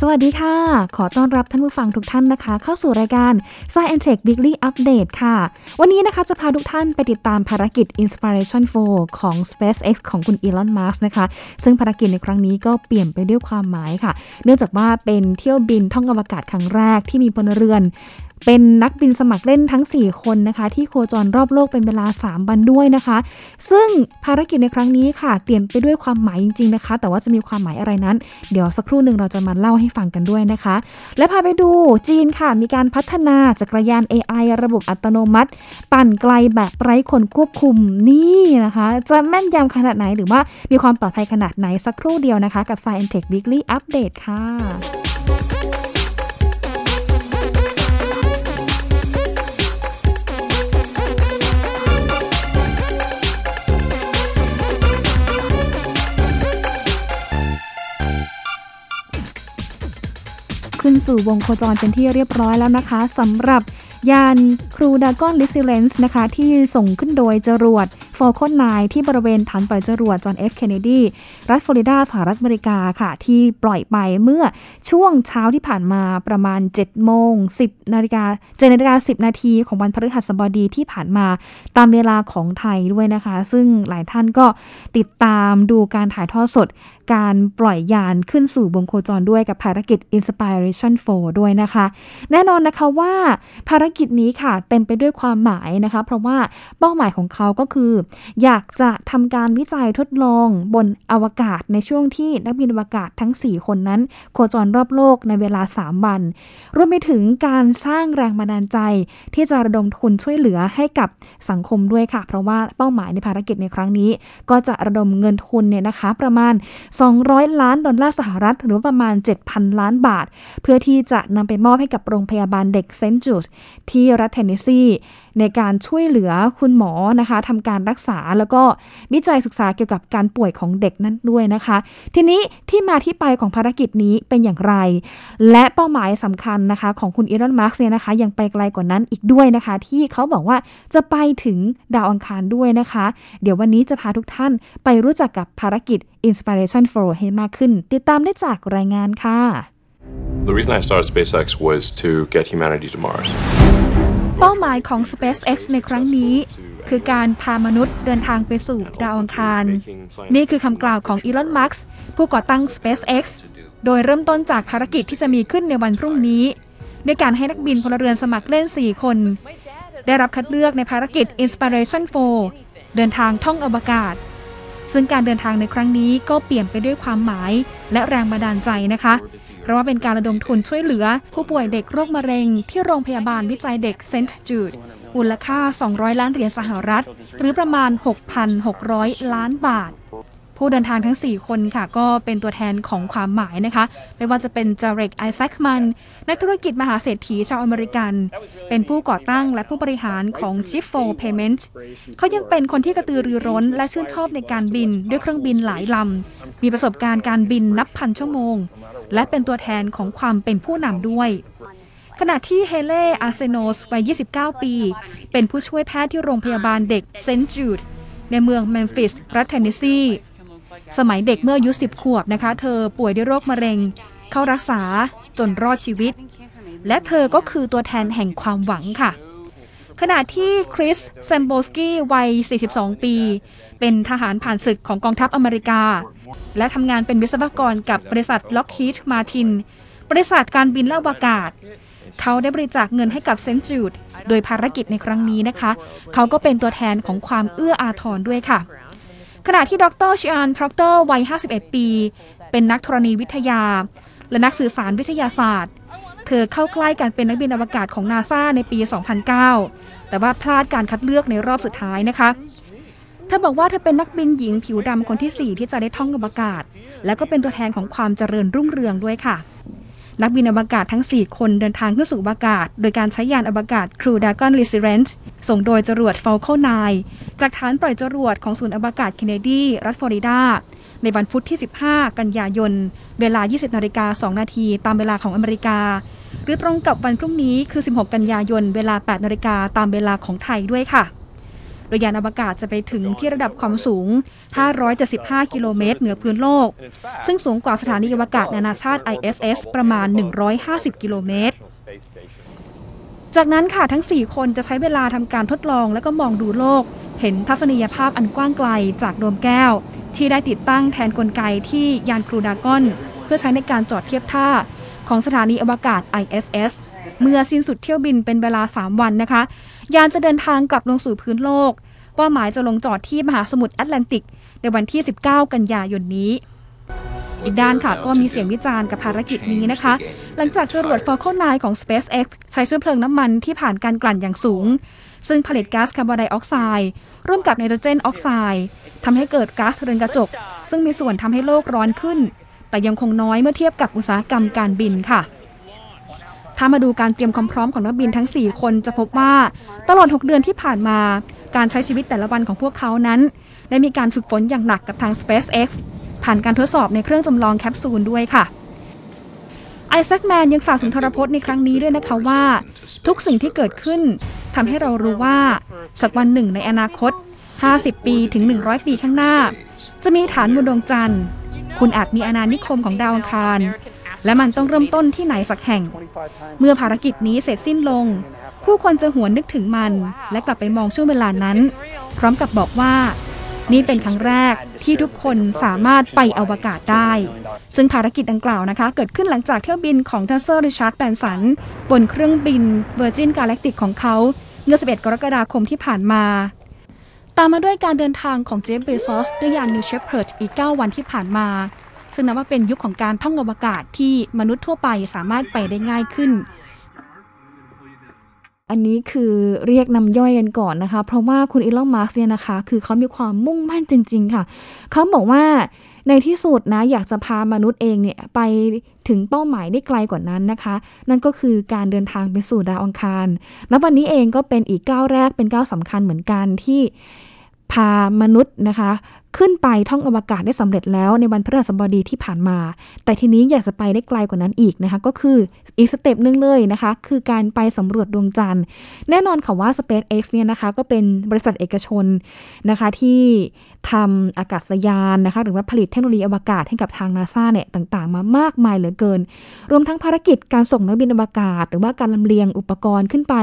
สวัสดีค่ะ ขอต้อนรับท่านผู้ฟังทุกท่านนะคะ เข้าสู่รายการ Science Tech Weekly Update ค่ะ วันนี้นะคะจะพาทุกท่านไปติดตามภารกิจ Inspiration 4 ของ SpaceX ของคุณ Elon Musk นะคะ ซึ่งภารกิจในครั้งนี้ก็เปลี่ยนไปด้วยความหมายค่ะ เนื่องจากว่าเป็นเที่ยวบินท่องอวกาศครั้งแรกที่มีพลเรือน เป็นนักบินสมัครเล่นทั้ง 4 คนนะคะ ที่โคจรรอบโลกเป็นเวลา 3 วันด้วยนะคะ ซึ่งภารกิจในครั้งนี้ค่ะ เตรียมไปด้วยความหมายจริง ๆนะคะ แต่ว่าจะมีความหมายอะไรนั้น เดี๋ยวสักครู่หนึ่งเราจะมาเล่าให้ฟังกันด้วยนะคะ และพาไปดูจีนค่ะ มีการพัฒนาจักรยาน AI ระบบอัตโนมัติ ปั่นไกลแบบไร้คนควบคุมนี่นะคะ จะแม่นยำขนาดไหนหรือว่ามีความปลอดภัยขนาดไหนสักครู่เดียวนะคะ กับ Science Tech Weekly Update ค่ะ สู่วงโคจรเป็นที่เรียบร้อยแล้วนะคะสำหรับยาน Crew Dragon Resilience นะคะ ที่ส่งขึ้นโดยจรวด Falcon 9 ที่บริเวณฐานปล่อยจรวดจอห์นเอฟเคนเนดีรัฐฟลอริดาสหรัฐอเมริกาค่ะ ที่ปล่อยไปเมื่อช่วงเช้าที่ผ่านมาประมาณ 7 โมง 10 นาฬิกา7นาฬิกา10 นาทีของวันพฤหัสบดีที่ผ่านมาตามเวลาของไทยด้วยนะคะ ซึ่งหลายท่านก็ติดตามดูการถ่ายทอดสด การปล่อยยานขึ้นสู่วงโคจรด้วยกับภารกิจ Inspiration 4 ด้วยนะคะ แน่นอนนะคะว่าภารกิจนี้ค่ะ เต็มไปด้วยความหมายนะคะ เพราะว่าเป้าหมายของเขาก็คืออยากจะทำการวิจัยทดลองบนอวกาศในช่วงที่นักบินอวกาศทั้ง 4 คนนั้น โคจรรอบโลกในเวลา 3 วัน รวมไปถึงการสร้างแรงบันดาลใจ ที่จะระดมทุนช่วยเหลือให้กับสังคมด้วยค่ะ เพราะว่าเป้าหมายในภารกิจในครั้งนี้ ก็จะระดมเงินทุนเนี่ยนะคะประมาณ 200 ล้านดอลลาร์สหรัฐ หรือประมาณ 7,000 ล้านบาท เพื่อที่จะนำไปมอบให้กับโรงพยาบาลเด็กเซนต์จูดที่รัฐเทนเนสซี ในการช่วยเหลือคุณหมอนะคะทำการรักษาแล้วก็วิจัยศึกษาเกี่ยวกับการป่วยของเด็กนั้นด้วยนะคะ ทีนี้ที่มาที่ไปของภารกิจนี้เป็นอย่างไร และเป้าหมายสำคัญนะคะของคุณอีลอนมัสก์เนี่ยนะคะ ยังไปไกลกว่านั้นอีกด้วยนะคะ ที่เขาบอกว่าจะไปถึงดาวอังคารด้วยนะคะ เดี๋ยววันนี้จะพาทุกท่านไปรู้จักกับภารกิจ Inspiration 4ให้มากขึ้น ติดตามได้จากรายงานค่ะ The reason I started SpaceX was to get humanity to Mars. เป้าหมายของ SpaceX ในครั้งนี้ คือการพามนุษย์เดินทางไปสู่ดาวอังคาร นี่คือคำกล่าวของอีลอน มัสก์ผู้ก่อตั้ง SpaceX โดยเริ่มต้นจากภารกิจที่จะมีขึ้นในวันพรุ่งนี้ ด้วยการให้นักบินพลเรือนสมัครเล่น 4 คน ได้รับคัดเลือกในภารกิจ Inspiration 4 เดินทางท่องอวกาศ ซึ่งการเดินทางในครั้งนี้ก็เปลี่ยนไปด้วยความหมายและแรงบันดาลใจนะคะ เพราะว่าเป็นการระดมทุนช่วยเหลือ ผู้ป่วยเด็กโรคมะเร็ง ที่โรงพยาบาลวิจัยเด็กเซนต์จูดมูลค่า 200 ล้านเหรียญสหรัฐ หรือประมาณ 6,600 ล้านบาท ผู้เดินทางทั้ง 4 คนค่ะ ก็เป็นตัวแทนของความหมายนะคะ ไม่ว่าจะเป็นจาเรดไอแซคแมน นักธุรกิจมหาเศรษฐีชาวอเมริกัน เป็นผู้ก่อตั้งและผู้บริหารของ c h i f 4 Payment เขายังเป็นคนที่กระตือรือร้น และชื่นชอบในการบินด้วยเครื่องบินหลายลำ มีประสบการณ์การบินนับพันชั่วโมง และเป็นตัวแทนของความเป็นผู้นำด้วย ขณะที่เฮลีย์ อาร์เซโนซ์ วัย 29 ปี เป็นผู้ช่วยแพทย์ที่โรงพยาบาลเด็กเซนต์จูด ในเมืองเมมฟิส รัฐเทนเนสซี สมัยเด็กเมื่ออายุ 10 ขวบนะคะ เธอป่วยด้วยโรคมะเร็ง เข้ารักษาจนรอดชีวิต และเธอก็คือตัวแทนแห่งความหวังค่ะ ขณะที่คริสเซมโบสกี้วัย 42 ปี เป็นทหารผ่านศึกของกองทัพอเมริกา และทำงานเป็นวิศวกรกับบริษัท Lockheed Martin บริษัทการบินและอวกาศ เขาได้บริจาคเงินให้กับ St. Jude โดยภารกิจในครั้งนี้นะคะ เขาก็เป็นตัวแทนของความเอื้ออาทรด้วยค่ะ ขณะที่ดรชิอานพร็อกเตอร์วัย 51 ปี เป็นนักธรณีวิทยา และนักสื่อสารวิทยาศาสตร์ เธอเข้าใกล้การเป็นนักบินอวกาศของนาซาในปี 2009 แต่ว่าพลาดการคัดเลือกในรอบสุดท้ายนะคะเธอบอกว่าเธอเป็นนักบินหญิงผิวดำคนที่ 4 ที่จะได้ท่องอวกาศ และก็เป็นตัวแทนของความเจริญรุ่งเรืองด้วยค่ะ นักบินอวกาศทั้ง 4 คนเดินทางขึ้นสู่อวกาศ โดยการใช้ยานอวกาศ Crew Dragon Resilience ส่งโดยจรวด Falcon 9 จากฐานปล่อยจรวดของศูนย์อวกาศเคนเนดี รัฐฟลอริดา ในวันพุธที่ 15 กันยายน เวลา 20นาฬิกา2นาทีตามเวลาของอเมริกา หรือตรงกับวันพรุ่งนี้คือ 16 กันยายน เวลา 8 นาฬิกาตามเวลาของไทยด้วยค่ะ โดยยานอวกาศจะไปถึงที่ระดับความสูง 575 กิโลเมตร เหนือพื้นโลก ซึ่งสูงกว่าสถานีอวกาศนานาชาติ ISS ประมาณ 150 กิโลเมตรจากนั้นค่ะทั้ง 4 คนจะใช้เวลาทำการทดลองและก็มองดูโลก เห็นทัศนียภาพอันกว้างไกลจากโดมแก้ว ที่ได้ติดตั้งแทนกลไกที่ยานครูดากอน เพื่อใช้ในการจอดเทียบท่า ของสถานีอวกาศ ISS เมื่อสิ้นสุดเที่ยวบินเป็นเวลา 3 วันนะคะ ยานจะเดินทางกลับลงสู่พื้นโลก เป้าหมายจะลงจอดที่มหาสมุทรแอตแลนติก ในวันที่ 19 กันยายนนี้ อีกด้านค่ะก็มีเสียงวิจารณ์กับภารกิจนี้นะคะ หลังจากจรวด Falcon 9 ของ SpaceX ใช้เชื้อเพลิงน้ำมันที่ผ่านการกลั่นอย่างสูง ซึ่งผลิตก๊าซคาร์บอนไดออกไซด์ร่วมกับไนโตรเจนออกไซด์ทำให้เกิดก๊าซเรือนกระจก ซึ่งมีส่วนทำให้โลกร้อนขึ้น แต่ยังคงน้อยเมื่อเทียบกับอุตสาหกรรมการบินค่ะ ถ้ามาดูการเตรียมความพร้อมของนักบินทั้ง 4 คนจะพบว่าตลอด 6 เดือนที่ผ่านมา การใช้ชีวิตแต่ละวันของพวกเขานั้น ได้มีการฝึกฝนอย่างหนักกับทาง SpaceX ผ่านการทดสอบในเครื่องจำลองแคปซูลด้วยค่ะไอแซคแมนยังฝากสุนทรพจน์ในครั้งนี้ด้วยนะคะว่า ทุกสิ่งที่เกิดขึ้นทำให้เรารู้ว่า สักวันหนึ่งในอนาคต 50 ปีถึง 100 ปีข้างหน้า จะมีฐานบนดวงจันทร์ คุณอาจมีอาณานิคมของดาวอังคาร และมันต้องเริ่มต้นที่ไหนสักแห่ง เมื่อภารกิจนี้เสร็จสิ้นลง ผู้คนจะหวนนึกถึงมัน และกลับไปมองช่วงเวลานั้น พร้อมกับบอกว่า นี่เป็นครั้งแรกที่ทุกคนสามารถไปอวกาศได้ ซึ่งภารกิจดังกล่าวนะคะ เกิดขึ้นหลังจากเที่ยวบินของทัสเซอร์ริชาร์ดแบนสัน บนเครื่องบิน Virgin Galactic ของเขาเมื่อ11 กรกฎาคมที่ผ่านมา ตามมาด้วยการเดินทางของเจฟเบซอสด้วยยาน New Shepard อีก 9 วันที่ผ่านมา ซึ่งนับว่าเป็นยุคของการท่องอวกาศที่มนุษย์ทั่วไปสามารถไปได้ง่ายขึ้น อันนี้คือเรียกนำย่อยกันก่อนนะคะ เพราะว่าคุณอีลอนมาร์กเนี่ยนะคะ คือเขามีความมุ่งมั่นจริง ๆ ค่ะ เขาบอกว่าในที่สุดนะอยากจะพามนุษย์เองเนี่ยไปถึงเป้าหมายได้ไกลกว่านั้นนะคะ นั่นก็คือการเดินทางไปสู่ดาวอังคาร และวันนี้เองก็เป็นอีกก้าวแรกเป็นก้าวสำคัญเหมือนกันที่ พามนุษย์นะคะ ขึ้นไปท่องอวกาศได้สำเร็จแล้วในวันพฤหัสบดีที่ผ่านมา แต่ทีนี้อยากจะไปได้ไกลกว่านั้นอีกนะคะก็คืออีก step หนึ่งเลยนะคะ คือการไปสำรวจดวงจันทร์ แน่นอนค่ะว่า SpaceX เนี่ยนะคะก็เป็นบริษัทเอกชนนะคะที่ทำอากาศยานนะคะหรือว่าผลิตเทคโนโลยีอวกาศให้กับทางนาซาเนี่ยต่างๆ มามากมายเหลือเกิน รวมทั้งภารกิจการส่งนักบินอวกาศ หรือว่าการลำเลียงอุปกรณ์ขึ้นไป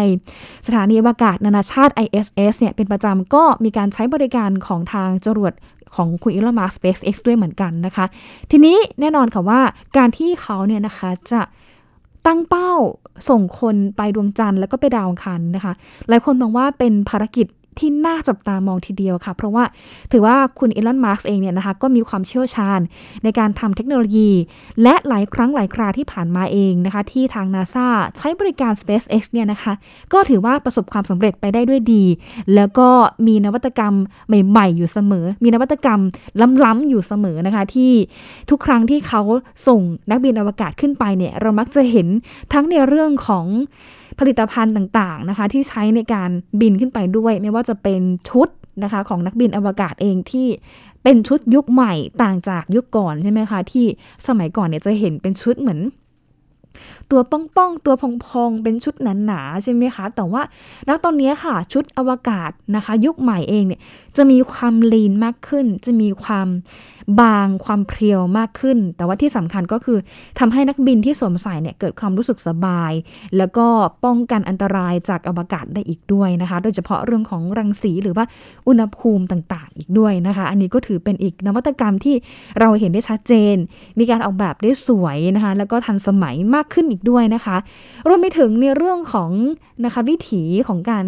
สถานีอวกาศนานาชาติ ISS เนี่ยเป็นประจำก็มีการใช้บริการของทางจรวด ของคุณอีลอนมัสก์ SpaceX ด้วยเหมือนกันนะคะ ทีนี้แน่นอนค่ะว่าการที่เขาเนี่ยนะคะจะตั้งเป้าส่งคนไปดวงจันทร์แล้วก็ไปดาวอังคารนะคะ หลายคนมองว่าเป็นภารกิจ ที่น่าจับตามองทีเดียวค่ะ เพราะว่าถือว่าคุณอีลอน มาร์กเองเนี่ยนะคะก็มีความเชี่ยวชาญในการทำเทคโนโลยี และหลายครั้งหลายคราที่ผ่านมาเองนะคะ ที่ทางนาซาใช้บริการ SpaceX เนี่ยนะคะ ก็ถือว่าประสบความสำเร็จไปได้ด้วยดี แล้วก็มีนวัตกรรมใหม่ ๆ อยู่เสมอ มีนวัตกรรมล้ำๆอยู่เสมอนะคะ ที่ทุกครั้งที่เขาส่งนักบินอวกาศขึ้นไปเนี่ยเรามักจะเห็นทั้งในเรื่องของ ผลิตภัณฑ์ต่างๆนะคะ ที่ใช้ในการบินขึ้นไปด้วย ไม่ว่าจะเป็นชุดนะคะของนักบินอวกาศเองที่เป็นชุดยุคใหม่ต่างจากยุคก่อนใช่ไหมคะ ที่สมัยก่อนเนี่ยจะเห็นเป็นชุดเหมือน ตัวป้องๆตัวพองๆเป็นชุดหนาๆใช่ไหมคะ แต่ว่าณตอนนี้ค่ะชุดอวกาศนะคะ ยุคใหม่เองเนี่ยจะมีความลีนมากขึ้น จะมีความบางความเพรียวมากขึ้น แต่ว่าที่สำคัญก็คือทำให้นักบินที่สวมใส่เนี่ยเกิดความรู้สึกสบาย แล้วก็ป้องกันอันตรายจากอวกาศได้อีกด้วยนะคะ โดยเฉพาะเรื่องของรังสีหรือว่าอุณหภูมิต่างๆ อีกด้วยนะคะ อันนี้ก็ถือเป็นอีกนวัตกรรมที่เราเห็นได้ชัดเจน มีการออกแบบได้สวยนะคะ แล้วก็ทันสมัยมากขึ้นอีกด้วยนะคะ รวมไปถึงในเรื่องของนะคะวิถีของการ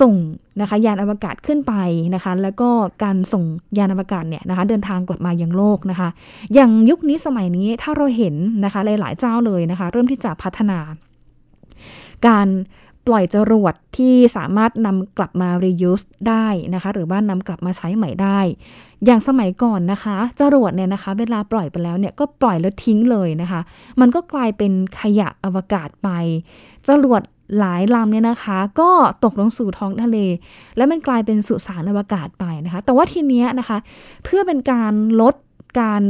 ส่งนะคะยานอวกาศขึ้นไปนะคะ แล้วก็การส่งยานอวกาศเนี่ยนะคะเดินทางกลับมายังโลกนะคะ อย่างยุคนี้สมัยนี้ถ้าเราเห็นนะคะหลาย ๆ เจ้าเลยนะคะ เริ่มที่จะพัฒนา การปล่อยจรวดที่สามารถนำกลับมา reuse ได้นะคะ หรือว่านำกลับมาใช้ใหม่ได้ อย่างสมัยก่อนนะคะจรวดเนี่ยนะคะ เวลาปล่อยไปแล้วเนี่ยก็ปล่อยแล้วทิ้งเลยนะคะ มันก็กลายเป็นขยะอวกาศไปจรวด หลายลำเนี่ยนะคะ ก็ตกลงสู่ท้องทะเล แล้วมันกลายเป็นสุสานอวกาศไปนะคะ แต่ว่าทีเนี้ยนะคะ เพื่อเป็นการลดการ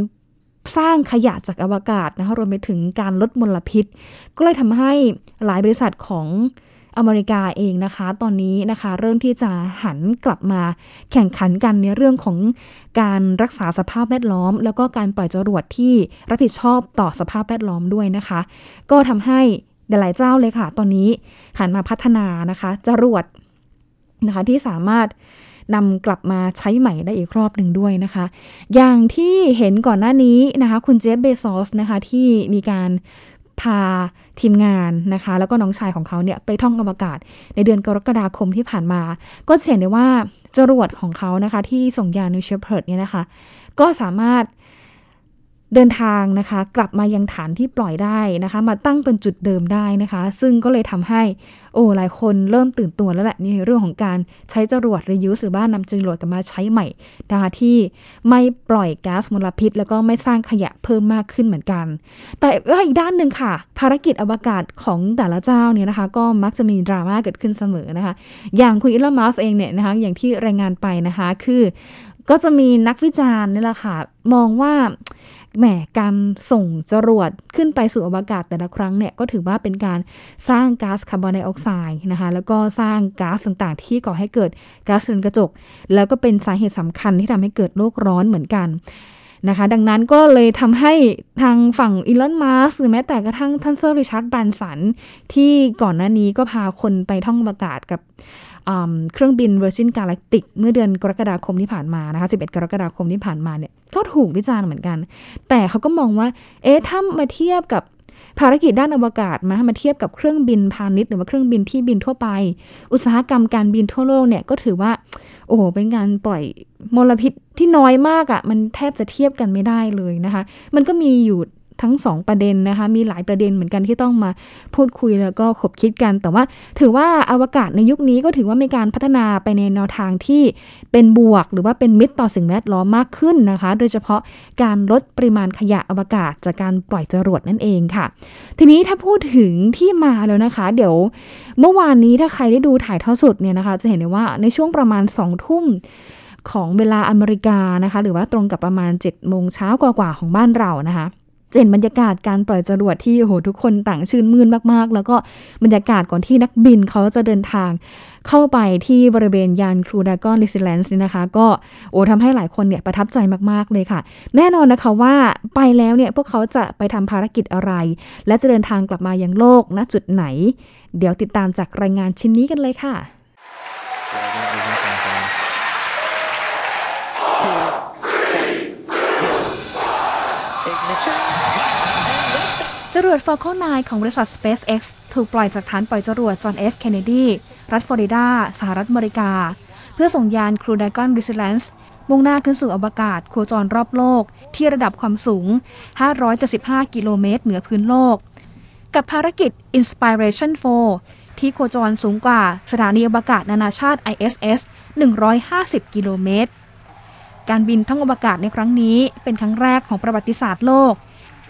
สร้างขยะจากอวกาศนะคะรวมไปถึงการลดมลพิษ ก็เลยทำให้หลายบริษัทของอเมริกาเองนะคะ ตอนนี้นะคะเริ่มที่จะหันกลับมาแข่งขันกันในเรื่องของการรักษาสภาพแวดล้อม แล้วก็การปล่อยจรวดที่รับผิดชอบต่อสภาพแวดล้อมด้วยนะคะ ก็ทำให้ หลายๆเจ้าเลยค่ะ ตอนนี้หันมาพัฒนานะคะจรวดนะคะที่สามารถนำกลับมาใช้ใหม่ได้อีกรอบหนึ่งด้วยนะคะ อย่างที่เห็นก่อนหน้านี้นะคะ คุณเจฟเบซอสนะคะที่มีการพาทีมงานนะคะ แล้วก็น้องชายของเขาเนี่ยไปท่องอวกาศในเดือนกรกฎาคมที่ผ่านมา ก็เห็นได้ว่าจรวดของเขานะคะ ที่ส่งยานนิวเชฟเพิร์ดเนี่ยนะคะ ก็สามารถ เดินทางนะคะ กลับมายังฐานที่ปล่อยได้นะคะ มาตั้งเป็นจุดเดิมได้นะคะ ซึ่งก็เลยทำให้โอ้หลายคนเริ่มตื่นตัวแล้วแหละในเรื่องของการใช้จรวด reuse หรือว่านำจรวดกลับมาใช้ใหม่นะคะที่ไม่ปล่อยก๊าซมลพิษ แล้วก็ไม่สร้างขยะเพิ่มมากขึ้นเหมือนกัน แต่ว่าอีกด้านหนึ่งค่ะ ภารกิจอวกาศของแต่ละเจ้าเนี่ยนะคะ ก็มักจะมีดราม่าเกิดขึ้นเสมอนะคะ อย่างคุณอีลอนมัสก์เองเนี่ยนะคะอย่างที่รายงานไปนะคะคือก็จะมีนักวิจารณ์นี่แหละค่ะ มองว่า แหมการส่งจรวดขึ้นไปสู่อวกาศแต่ละครั้งเนี่ยก็ถือว่าเป็นการสร้างก๊าซคาร์บอนไดออกไซด์นะคะแล้วก็สร้างก๊าซต่างๆ ที่ก่อให้เกิดก๊าซเรือนกระจก แล้วก็เป็นสาเหตุสำคัญที่ทำให้เกิดโลกร้อนเหมือนกันนะคะดังนั้นก็เลยทำให้ทางฝั่งอีลอน มัสก์หรือแม้แต่กระทั่งท่านเซอร์ริชาร์ดแบรนสัน ที่ก่อนหน้านี้ก็พาคนไปท่องอวกาศกับ เครื่องบิน Virgin Galactic เมื่อเดือนกรกฎาคมที่ผ่านมานะคะ 11 กรกฎาคมที่ผ่านมาเนี่ยก็ถูกวิจารณ์เหมือนกัน แต่เขาก็มองว่า เอ๊ะถ้ามาเทียบกับภารกิจด้านอวกาศมามาเทียบกับเครื่องบินพาณิชย์หรือว่าเครื่องบินที่บินทั่วไป อุตสาหกรรมการบินทั่วโลกเนี่ยก็ถือว่า โอ้โห เป็นการปล่อยมลพิษที่น้อยมากอะ่ะ มันแทบจะเทียบกันไม่ได้เลยนะคะ มันก็มีอยู่ ทั้ง 2 ประเด็นนะคะ มีหลายประเด็นเหมือนกันที่ต้องมาพูดคุยแล้วก็ขบคิดกัน แต่ว่าถือว่าอวกาศในยุคนี้ก็ถือว่ามีการพัฒนาไปในแนวทางที่เป็นบวก หรือว่าเป็นมิตรต่อสิ่งแวดล้อมมากขึ้นนะคะ โดยเฉพาะการลดปริมาณขยะอวกาศจากการปล่อยจรวดนั่นเองค่ะ ทีนี้ถ้าพูดถึงที่มาแล้วนะคะ เดี๋ยวเมื่อวานนี้ถ้าใครได้ดูถ่ายทอดสดเนี่ยนะคะ จะเห็นได้ว่าในช่วงประมาณ2ทุ่มของเวลาอเมริกานะคะ หรือว่าตรงกับประมาณ7โมงเช้ากว่าๆของบ้านเรานะคะ เห็นบรรยากาศการปล่อยจรวดที่โหทุกคนต่างชื่นมื่นมากๆ แล้วก็บรรยากาศก่อนที่นักบินเขาจะเดินทาง เข้าไปที่บริเวณยานครูดากอนลิซิแลนส์นี่นะคะ ก็โอ้ทำให้หลายคนเนี่ยประทับใจมากๆเลยค่ะ แน่นอนนะคะว่าไปแล้วเนี่ยพวกเขาจะไปทำภารกิจอะไร และจะเดินทางกลับมายังโลกณจุดไหน เดี๋ยวติดตามจากรายงานชิ้นนี้กันเลยค่ะ จรวด Falcon 9 ของบริษัท SpaceX ถูกปล่อยจากฐานปล่อยจรวดจอห์นเอฟเคนเนดีรัฐฟลอริดา สหรัฐอเมริกา เพื่อส่งยานครูดากอน Resilience มุ่งหน้าขึ้นสู่อวกาศโคจรรอบโลก ที่ระดับความสูง 575 กิโลเมตรเหนือพื้นโลก กับภารกิจ Inspiration 4 ที่โคจรสูงกว่าสถานีอวกาศนานาชาติ ISS 150 กิโลเมตร การบินท่องอวกาศในครั้งนี้ เป็นครั้งแรกของประวัติศาสตร์โลก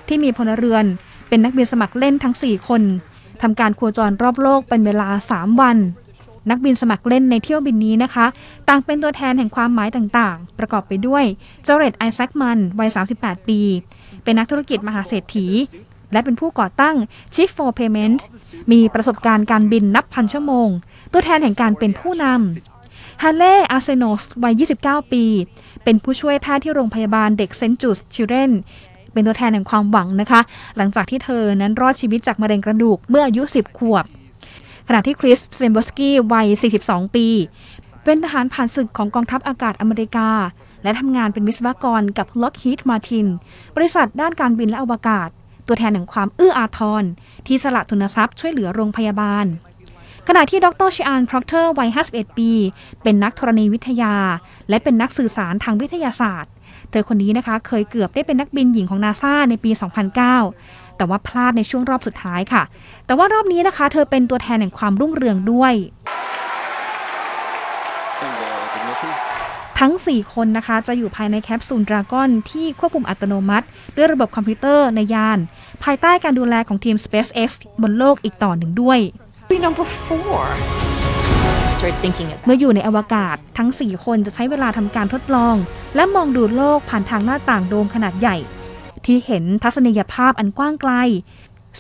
ที่มีพลเรือนเป็นนักบินสมัครเล่นทั้ง 4 คนทำการโคจรรอบโลกเป็นเวลา 3 วัน นักบินสมัครเล่นในเที่ยวบินนี้นะคะ ต่างเป็นตัวแทนแห่งความหมายต่างๆ ประกอบไปด้วยเจเรตไอแซคมันวัย 38 ปี เป็นนักธุรกิจมหาเศรษฐี และเป็นผู้ก่อตั้ง Chief for Payment มีประสบการณ์การบินนับพันชั่วโมง ตัวแทนแห่งการเป็นผู้นำ เฮลีย์อาร์ซีโนซ์วัย 29 ปี เป็นผู้ช่วยแพทย์ที่โรงพยาบาลเด็ก St. Jude Children เป็นตัวแทนแห่งความหวังนะคะ หลังจากที่เธอนั้นรอดชีวิตจากมะเร็งกระดูกเมื่ออายุ 10 ขวบ ขณะที่คริสเซมโบสกี้วัย 42 ปี เป็นทหารผ่านศึกของกองทัพอากาศอเมริกา และทำงานเป็นวิศวกรกับ Lockheed Martin บริษัทด้านการบินและอวกาศ ตัวแทนแห่งความเอื้ออาทร ที่สละทุนทรัพย์ช่วยเหลือโรงพยาบาล ขณะที่ดรชิอานพร็อกเตอร์วัย 51 ปี เป็นนักธรณีวิทยา และเป็นนักสื่อสารทางวิทยาศาสตร์ เธอคนนี้นะคะเคยเกือบได้เป็นนักบินหญิงของนาซาในปี 2009 แต่ว่าพลาดในช่วงรอบสุดท้ายค่ะ แต่ว่ารอบนี้นะคะ เธอเป็นตัวแทนแห่งความรุ่งเรืองด้วย ทั้ง 4 คนนะคะจะอยู่ภายในแคปซูล Dragon ที่ควบคุมอัตโนมัติ ด้วยระบบคอมพิวเตอร์ในยาน ภายใต้การดูแลของทีม SpaceX บนโลกอีกต่อหนึ่งด้วย number four เมื่ออยู่ในอวกาศทั้ง 4 คนจะใช้เวลาทำการทดลอง และมองดูโลกผ่านทางหน้าต่างโดมขนาดใหญ่ ที่เห็นทัศนียภาพอันกว้างไกล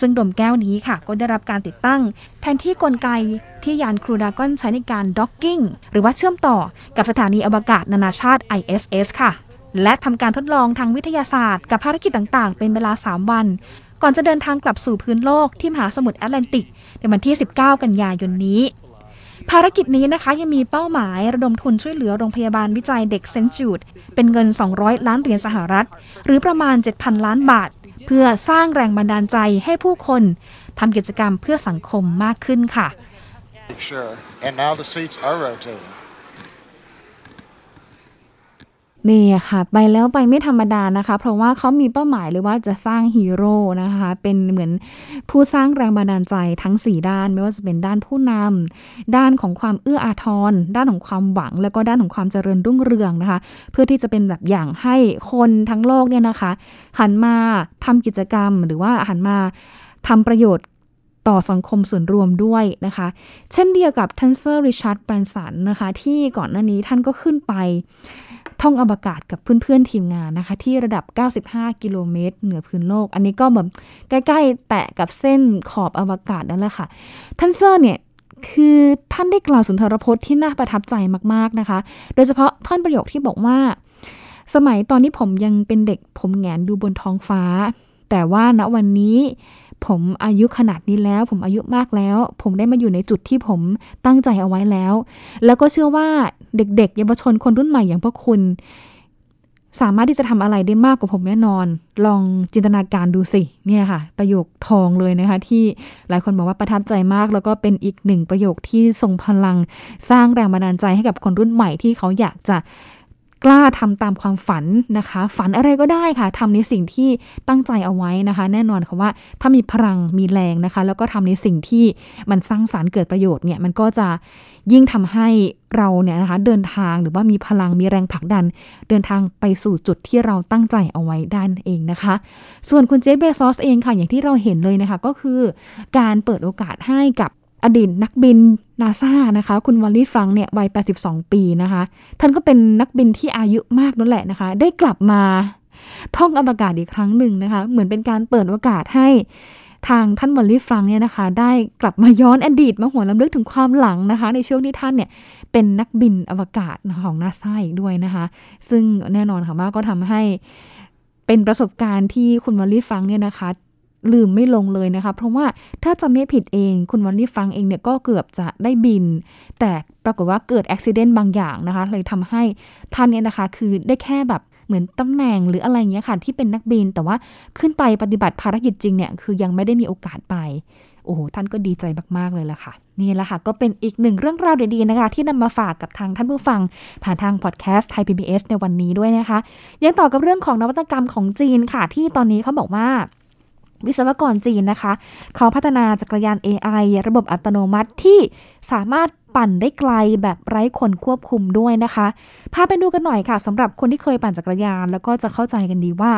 ซึ่งโดมแก้วนี้ค่ะ ก็ได้รับการติดตั้ง แทนที่กลไกที่ยานครูดากอนใช้ในการด็อกกิ้งหรือว่าเชื่อมต่อกับสถานีอวกาศนานาชาติ ISS ค่ะ และทำการทดลองทางวิทยาศาสตร์ กับภารกิจต่างๆ เป็นเวลา 3 วัน ก่อนจะเดินทางกลับสู่พื้นโลกที่มหาสมุทรแอตแลนติก ในวันที่ 19 กันยายนนี้ ภารกิจนี้นะคะยังมีเป้าหมายระดมทุนช่วยเหลือโรงพยาบาลวิจัยเด็กเซนจูดเป็นเงิน 200 ล้านเหรียญสหรัฐ หรือประมาณ 7,000 ล้านบาท เพื่อสร้างแรงบันดาลใจให้ผู้คนทำกิจกรรมเพื่อสังคมมากขึ้นค่ะ Sure. And now the seats are rotating. นี่ค่ะ ไปแล้วไปไม่ธรรมดานะคะ เพราะว่าเขามีเป้าหมายเลยว่าจะสร้างฮีโร่นะคะ เป็นเหมือนผู้สร้างแรงบันดาลใจทั้ง 4 ด้าน ไม่ว่าจะเป็นด้านผู้นำด้านของความเอื้ออาทร ด้านของความหวัง แล้วก็ด้านของความเจริญรุ่งเรืองนะคะ เพื่อที่จะเป็นแบบอย่างให้คนทั้งโลกเนี่ยนะคะ หันมาทำกิจกรรม หรือว่าหันมาทำประโยชน์ต่อสังคมส่วนรวมด้วยนะคะ เช่นเดียวกับท่านเซอร์ริชาร์ดแบรนสันนะคะ ที่ก่อนหน้านี้ท่านก็ขึ้นไป ท่องอวกาศกับเพื่อนๆทีมงานนะคะ ที่ระดับ 95 กิโลเมตร เหนือพื้นโลก อันนี้ก็แบบใกล้ๆ แตะกับเส้นขอบอวกาศนั่นแหละค่ะ ท่านเซอร์เนี่ยคือท่านได้กล่าวสุนทรพจน์ที่น่าประทับใจมากๆนะคะ โดยเฉพาะท่านประโยคที่บอกว่า สมัยตอนที่ผมยังเป็นเด็กผมแงนดูบนท้องฟ้า แต่ว่าณวันนี้ ผมอายุขนาดนี้แล้ว ผมอายุมากแล้ว ผมได้มาอยู่ในจุดที่ผมตั้งใจเอาไว้แล้ว แล้วก็เชื่อว่าเด็กๆเยาวชนคนรุ่นใหม่อย่างพวกคุณ สามารถที่จะทำอะไรได้มากกว่าผมแน่นอน ลองจินตนาการดูสิเนี่ยค่ะ ประโยคทองเลยนะคะ ที่หลายคนบอกว่าประทับใจมาก แล้วก็เป็นอีกหนึ่งประโยคที่ทรงพลังสร้างแรงบันดาลใจให้กับคนรุ่นใหม่ที่เขาอยากจะ กล้าทำตามความฝันนะคะ ฝันอะไรก็ได้ค่ะทำในสิ่งที่ตั้งใจเอาไว้นะคะ แน่นอนค่ะว่าถ้ามีพลังมีแรงนะคะ แล้วก็ทำในสิ่งที่มันสร้างสารรค์เกิดประโยชน์เนี่ยมันก็จะยิ่งทำให้เราเนี่ยนะคะเดินทางหรือว่ามีพลังมีแรงผลักดัน เดินทางไปสู่จุดที่เราตั้งใจเอาไว้ได้นนเองนะคะ ส่วนคุณเจฟเบซอสเองค่ะอย่างที่เราเห็นเลยนะคะ ก็คือการเปิดโอกาสให้กับ อดีตนักบินนาซานะคะ คุณวอลลี่ฟรังเนี่ยวัย 82 ปีนะคะ ท่านก็เป็นนักบินที่อายุมากนั่นแหละนะคะ ได้กลับมาท่องอวกาศอีกครั้งหนึ่งนะคะ เหมือนเป็นการเปิดโอกาสให้ทางท่านวอลลี่ฟังก์เนี่ยนะคะ ได้กลับมาย้อนอดีตมาหวนรำลึกถึงความหลังนะคะ ในช่วงที่ท่านเนี่ยเป็นนักบินอวกาศของนาซาอีกด้วยนะคะ ซึ่งแน่นอนค่ะว่าก็ทำให้เป็นประสบการณ์ที่คุณวอลลี่ฟังก์เนี่ยนะคะ ลืมไม่ลงเลยนะคะ เพราะว่าถ้าจำไม่ผิดเองคุณวอลลี่ฟังก์เองเนี่ยก็เกือบจะได้บิน แต่ปรากฏว่าเกิดอุบัติเหตุบางอย่างนะคะ เลยทำให้ท่านเนี่ยนะคะ คือได้แค่แบบเหมือนตำแหน่งหรืออะไรเงี้ยค่ะที่เป็นนักบิน แต่ว่าขึ้นไปปฏิบัติภารกิจจริงเนี่ยคือยังไม่ได้มีโอกาสไปโอ้โห ท่านก็ดีใจมาก ๆ เลยล่ะค่ะ นี่แหละค่ะ ก็เป็นอีกหนึ่งเรื่องราวดี ๆ นะคะ ที่นำมาฝากกับทางท่านผู้ฟัง ผ่านทางพอดแคสต์ไทย PBS ในวันนี้ด้วยนะคะ ยังต่อกับเรื่องของนวัตกรรมของจีนค่ะ ที่ตอนนี้เขาบอกว่า วิศวกรจีนนะคะ เขาพัฒนาจักรยาน AI ระบบอัตโนมัติที่สามารถ ปั่นได้ไกลแบบไร้คนควบคุมด้วยนะคะพาไปดูกันหน่อยค่ะสำหรับคนที่เคยปั่นจักรยาน แล้วก็จะเข้าใจกันดีว่า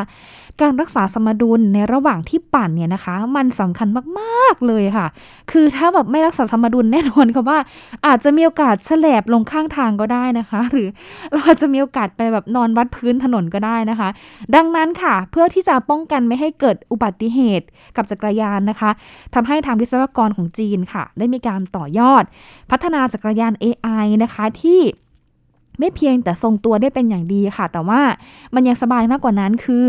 การรักษาสมดุลในระหว่างที่ปั่นเนี่ยนะคะ มันสำคัญมากๆเลยค่ะ คือถ้าแบบไม่รักษาสมดุลแน่นอนค่ะว่า อาจจะมีโอกาสแฉลบลงข้างทางก็ได้นะคะ หรือเราอาจจะมีโอกาสไปแบบนอนวัดพื้นถนนก็ได้นะคะ ดังนั้นค่ะ เพื่อที่จะป้องกันไม่ให้เกิดอุบัติเหตุกับจักรยานนะคะทำให้ทางวิศวกรของจีนค่ะ ได้มีการต่อยอด พัฒนาจักรยาน AI นะคะที่ ไม่เพียงแต่ทรงตัวได้เป็นอย่างดีค่ะ แต่ว่ามันยังสบายมากกว่านั้นคือ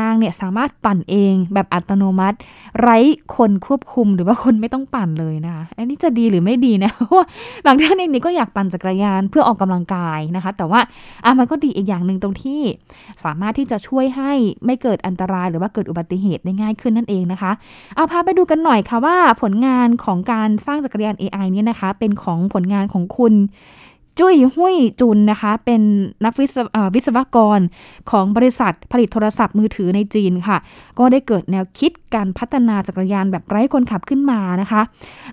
นางเนี่ยสามารถปั่นเองแบบอัตโนมัติ ไร้คนควบคุมหรือว่าคนไม่ต้องปั่นเลยนะคะอันนี้จะดีหรือไม่ดีนะเพราะว่าบางท่านเองนี่ก็อยากปั่นจักรยานเพื่อออกกำลังกายนะคะ แต่ว่าอะมันก็ดีอีกอย่างหนึ่งตรงที่ สามารถที่จะช่วยให้ไม่เกิดอันตรายหรือว่าเกิดอุบัติเหตุได้ง่ายขึ้นนั่นเองนะคะ เอาพาไปดูกันหน่อยค่ะว่าผลงานของการสร้างจักรยาน AI เนี่ยนะคะ เป็นของผลงานของคุณ จุ้ยหุยจุนนะคะ เป็นนักวิศวเอ่อวิศวกรของบริษัทผลิตโทรศัพท์มือถือในจีนค่ะ ก็ได้เกิดแนวคิดการพัฒนาจักรยานแบบไร้คนขับขึ้นมานะคะ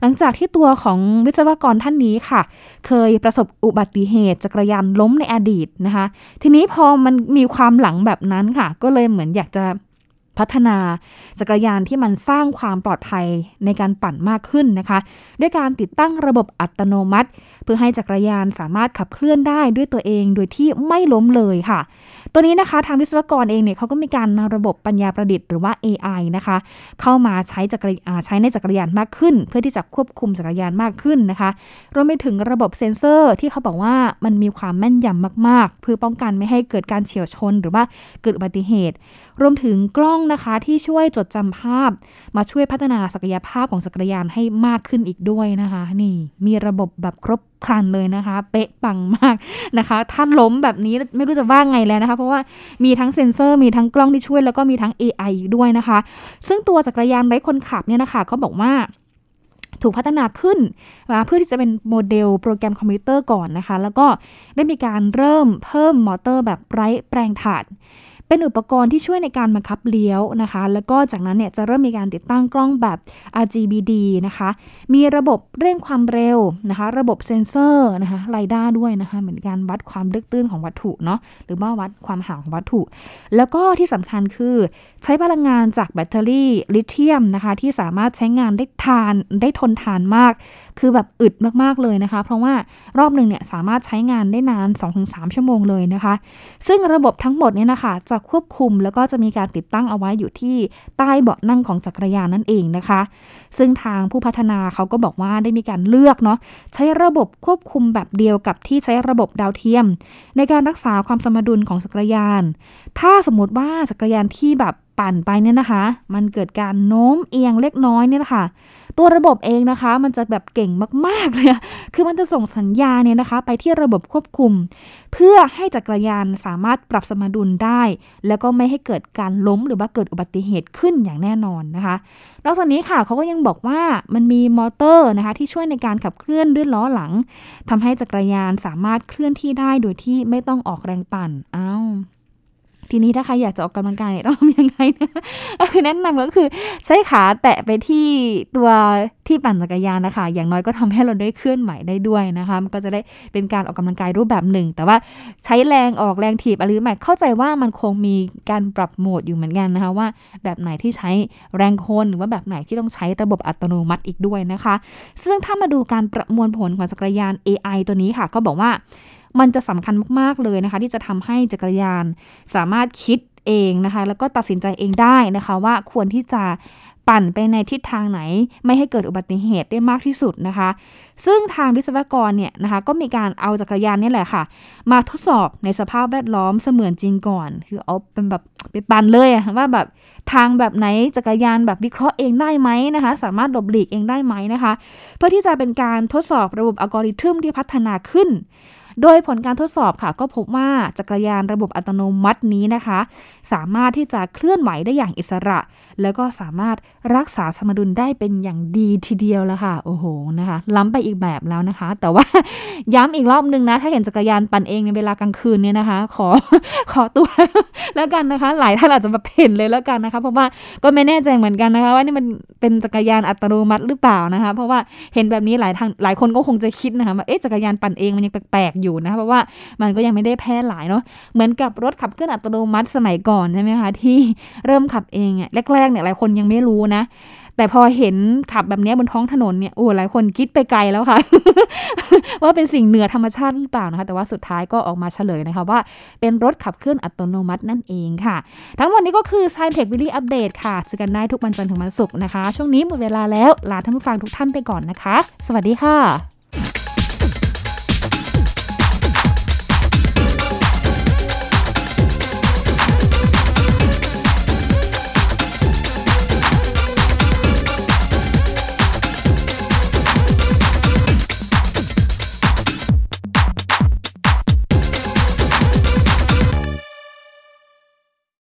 หลังจากที่ตัวของวิศวกรท่านนี้ค่ะ เคยประสบอุบัติเหตุจักรยานล้มในอดีตนะคะ ทีนี้พอมันมีความหลังแบบนั้นค่ะ ก็เลยเหมือนอยากจะ พัฒนาจักรยานที่มันสร้างความปลอดภัยในการปั่นมากขึ้นนะคะ ด้วยการติดตั้งระบบอัตโนมัติ เพื่อให้จักรยานสามารถขับเคลื่อนได้ด้วยตัวเองโดยที่ไม่ล้มเลยค่ะ ตัวนี้นะคะทางวิศวกรเองเนี่ยเขาก็มีการนำระบบปัญญาประดิษฐ์หรือว่า AI นะคะ เข้ามาใช้จักรอ่าใช้ในจักรยานมากขึ้น เพื่อที่จะควบคุมจักรยานมากขึ้นนะคะรวมไปถึงระบบเซ็นเซอร์ที่เขาบอกว่ามันมีความแม่นยำมาก ๆ เพื่อป้องกันไม่ให้เกิดการเฉียวชน หรือว่าเกิดอุบัติเหตุ รวมถึงกล้องนะคะที่ช่วยจดจำภาพ มาช่วยพัฒนาศักยภาพของจักรยานให้มากขึ้นอีกด้วยนะคะ นี่มีระบบแบบครบครันเลยนะคะ เป๊ะปังมากนะคะ ถ้าล้มแบบนี้ไม่รู้จะว่าไงแล้วนะคะ เพราะว่ามีทั้งเซ็นเซอร์ มีทั้งกล้องที่ช่วยแล้วก็มีทั้ง AI อีกด้วยนะคะ ซึ่งตัวจักรยานไร้คนขับเนี่ยนะคะเขาบอกว่าถูกพัฒนาขึ้นนะเพื่อที่จะเป็นโมเดลโปรแกรมคอมพิวเตอร์ก่อนนะคะ แล้วก็ได้มีการเริ่มเพิ่มมอเตอร์แบบไร้แปรงถ่าน เป็นอุปกรณ์ที่ช่วยในการบังคับเลี้ยวนะคะ แล้วก็จากนั้นเนี่ยจะเริ่มมีการติดตั้งกล้องแบบ RGBD นะคะ มีระบบเร่งความเร็วนะคะ ระบบเซ็นเซอร์นะคะ LiDAR ด้วยนะคะ เหมือนการวัดความลึกตื้นของวัตถุเนาะ หรือว่าวัดความห่างของวัตถุ แล้วก็ที่สำคัญคือ ใช้พลังงานจากแบตเตอรี่ลิเธียมนะคะ ที่สามารถใช้งานได้ทานได้ทนทานมาก คือแบบอึดมากๆเลยนะคะ เพราะว่ารอบหนึ่งเนี่ยสามารถใช้งานได้นาน 2-3 ชั่วโมงเลยนะคะ ซึ่งระบบทั้งหมดเนี่ยนะคะจะควบคุมแล้วก็จะมีการติดตั้งเอาไว้อยู่ที่ใต้เบาะนั่งของจักรยานนั่นเองนะคะ ซึ่งทางผู้พัฒนาเขาก็บอกว่าได้มีการเลือกเนาะใช้ระบบควบคุมแบบเดียวกับที่ใช้ระบบดาวเทียม ในการรักษาความสมดุลของจักรยาน ถ้าสมมติว่าจักรยานที่แบบ ปั่นไปเนี่ยนะคะ มันเกิดการโน้มเอียงเล็กน้อยเนี่ยนะคะตัวระบบเองนะคะ มันจะแบบเก่งมากๆเลย คือมันจะส่งสัญญาณเนี่ยนะคะ ไปที่ระบบควบคุม เพื่อให้จักรยานสามารถปรับสมดุลได้ แล้วก็ไม่ให้เกิดการล้มหรือว่าเกิดอุบัติเหตุขึ้นอย่างแน่นอนนะคะนอกจากนี้ค่ะเขาก็ยังบอกว่ามันมีมอเตอร์นะคะที่ช่วยในการขับเคลื่อนด้วยล้อหลังทำให้จักรยานสามารถเคลื่อนที่ได้โดยที่ไม่ต้องออกแรงปั่นอ้าว ทีนี้ถ้าใครอยากจะออกกำลังกายเนี่ยต้องทำยังไงนะก็คือแนะนำก็คือใช้ขาแตะไปที่ตัวที่ปั่นจักรยานนะคะ อย่างน้อยก็ทำให้เราได้เคลื่อนไหวได้ด้วยนะคะ มันก็จะได้เป็นการออกกำลังกายรูปแบบหนึ่ง แต่ว่าใช้แรงออกแรงถีบอะไรใหม่เข้าใจว่ามันคงมีการปรับโหมดอยู่เหมือนกันนะคะว่า แบบไหนที่ใช้แรงคนหรือว่าแบบไหนที่ต้องใช้ระบบอัตโนมัติอีกด้วยนะคะ ซึ่งถ้ามาดูการประมวลผลของจักรยาน AI ตัวนี้ค่ะ ก็บอกว่า มันจะสำคัญมากๆเลยนะคะ ที่จะทำให้จักรยานสามารถคิดเองนะคะ แล้วก็ตัดสินใจเองได้นะคะว่าควรที่จะปั่นไปในทิศทางไหน ไม่ให้เกิดอุบัติเหตุได้มากที่สุดนะคะ ซึ่งทางวิศวกรเนี่ยนะคะก็มีการเอาจักรยานนี่แหละค่ะ มาทดสอบในสภาพแวดล้อมเสมือนจริงก่อน คือเอาเป็นแบบไปปั่นเลยว่าแบบทางแบบไหนจักรยานแบบวิเคราะห์เองได้ไหมนะคะ สามารถหลบหลีกเองได้ไหมนะคะ เพื่อที่จะเป็นการทดสอบระบบอัลกอริทึมที่พัฒนาขึ้น โดยผลการทดสอบค่ะก็พบว่าจักรยานระบบอัตโนมัตินี้นะคะ สามารถที่จะเคลื่อนไหวได้อย่างอิสระ แล้วก็สามารถรักษาสมดุลได้เป็นอย่างดีทีเดียวแล้วค่ะ โอ้โหนะคะ ล้ำไปอีกแบบแล้วนะคะ แต่ว่าย้ำอีกรอบนึงนะ ถ้าเห็นจักรยานปั่นเองในเวลากลางคืนเนี่ยนะคะ ขอขอตัวแล้วกันนะคะ หลายท่านอาจจะมาเห็นเลยแล้วกันนะคะ เพราะว่าก็ไม่แน่ใจเหมือนกันนะคะ ว่านี่มันเป็นจักรยานอัตโนมัติหรือเปล่านะคะ เพราะว่าเห็นแบบนี้หลายทางหลายคนก็คงจะคิดนะคะว่าเอ๊ะจักรยานปั่นเองมันยังแปลกๆอยู่นะคะเพราะว่ามันก็ยังไม่ได้แพร่หลายเนาะเหมือนกับรถขับเคลื่อนอัตโนมัติสมัยก่อนใช่ไหมคะที่เริ่มขับเองอะแรกๆเนี่ยหลายคนยังไม่รู้นะแต่พอเห็นขับแบบนี้บนท้องถนนเนี่ยโอ้หลายคนคิดไปไกลแล้วค่ะ ว่าเป็นสิ่งเหนือธรรมชาติหรือเปล่านะคะ แต่ว่าสุดท้ายก็ออกมาเฉลยนะคะว่าเป็นรถขับเคลื่อนอัตโนมัตินั่นเองค่ะ ทั้งหมดนี้ก็คือ Science Tech Weekly Update ค่ะเจอกันได้ทุกวันจันทร์ถึงวันศุกร์นะคะ ช่วงนี้หมดเวลาแล้วลาท่านผู้ฟังทุกท่านไปก่อนนะคะ สวัสดีค่ะ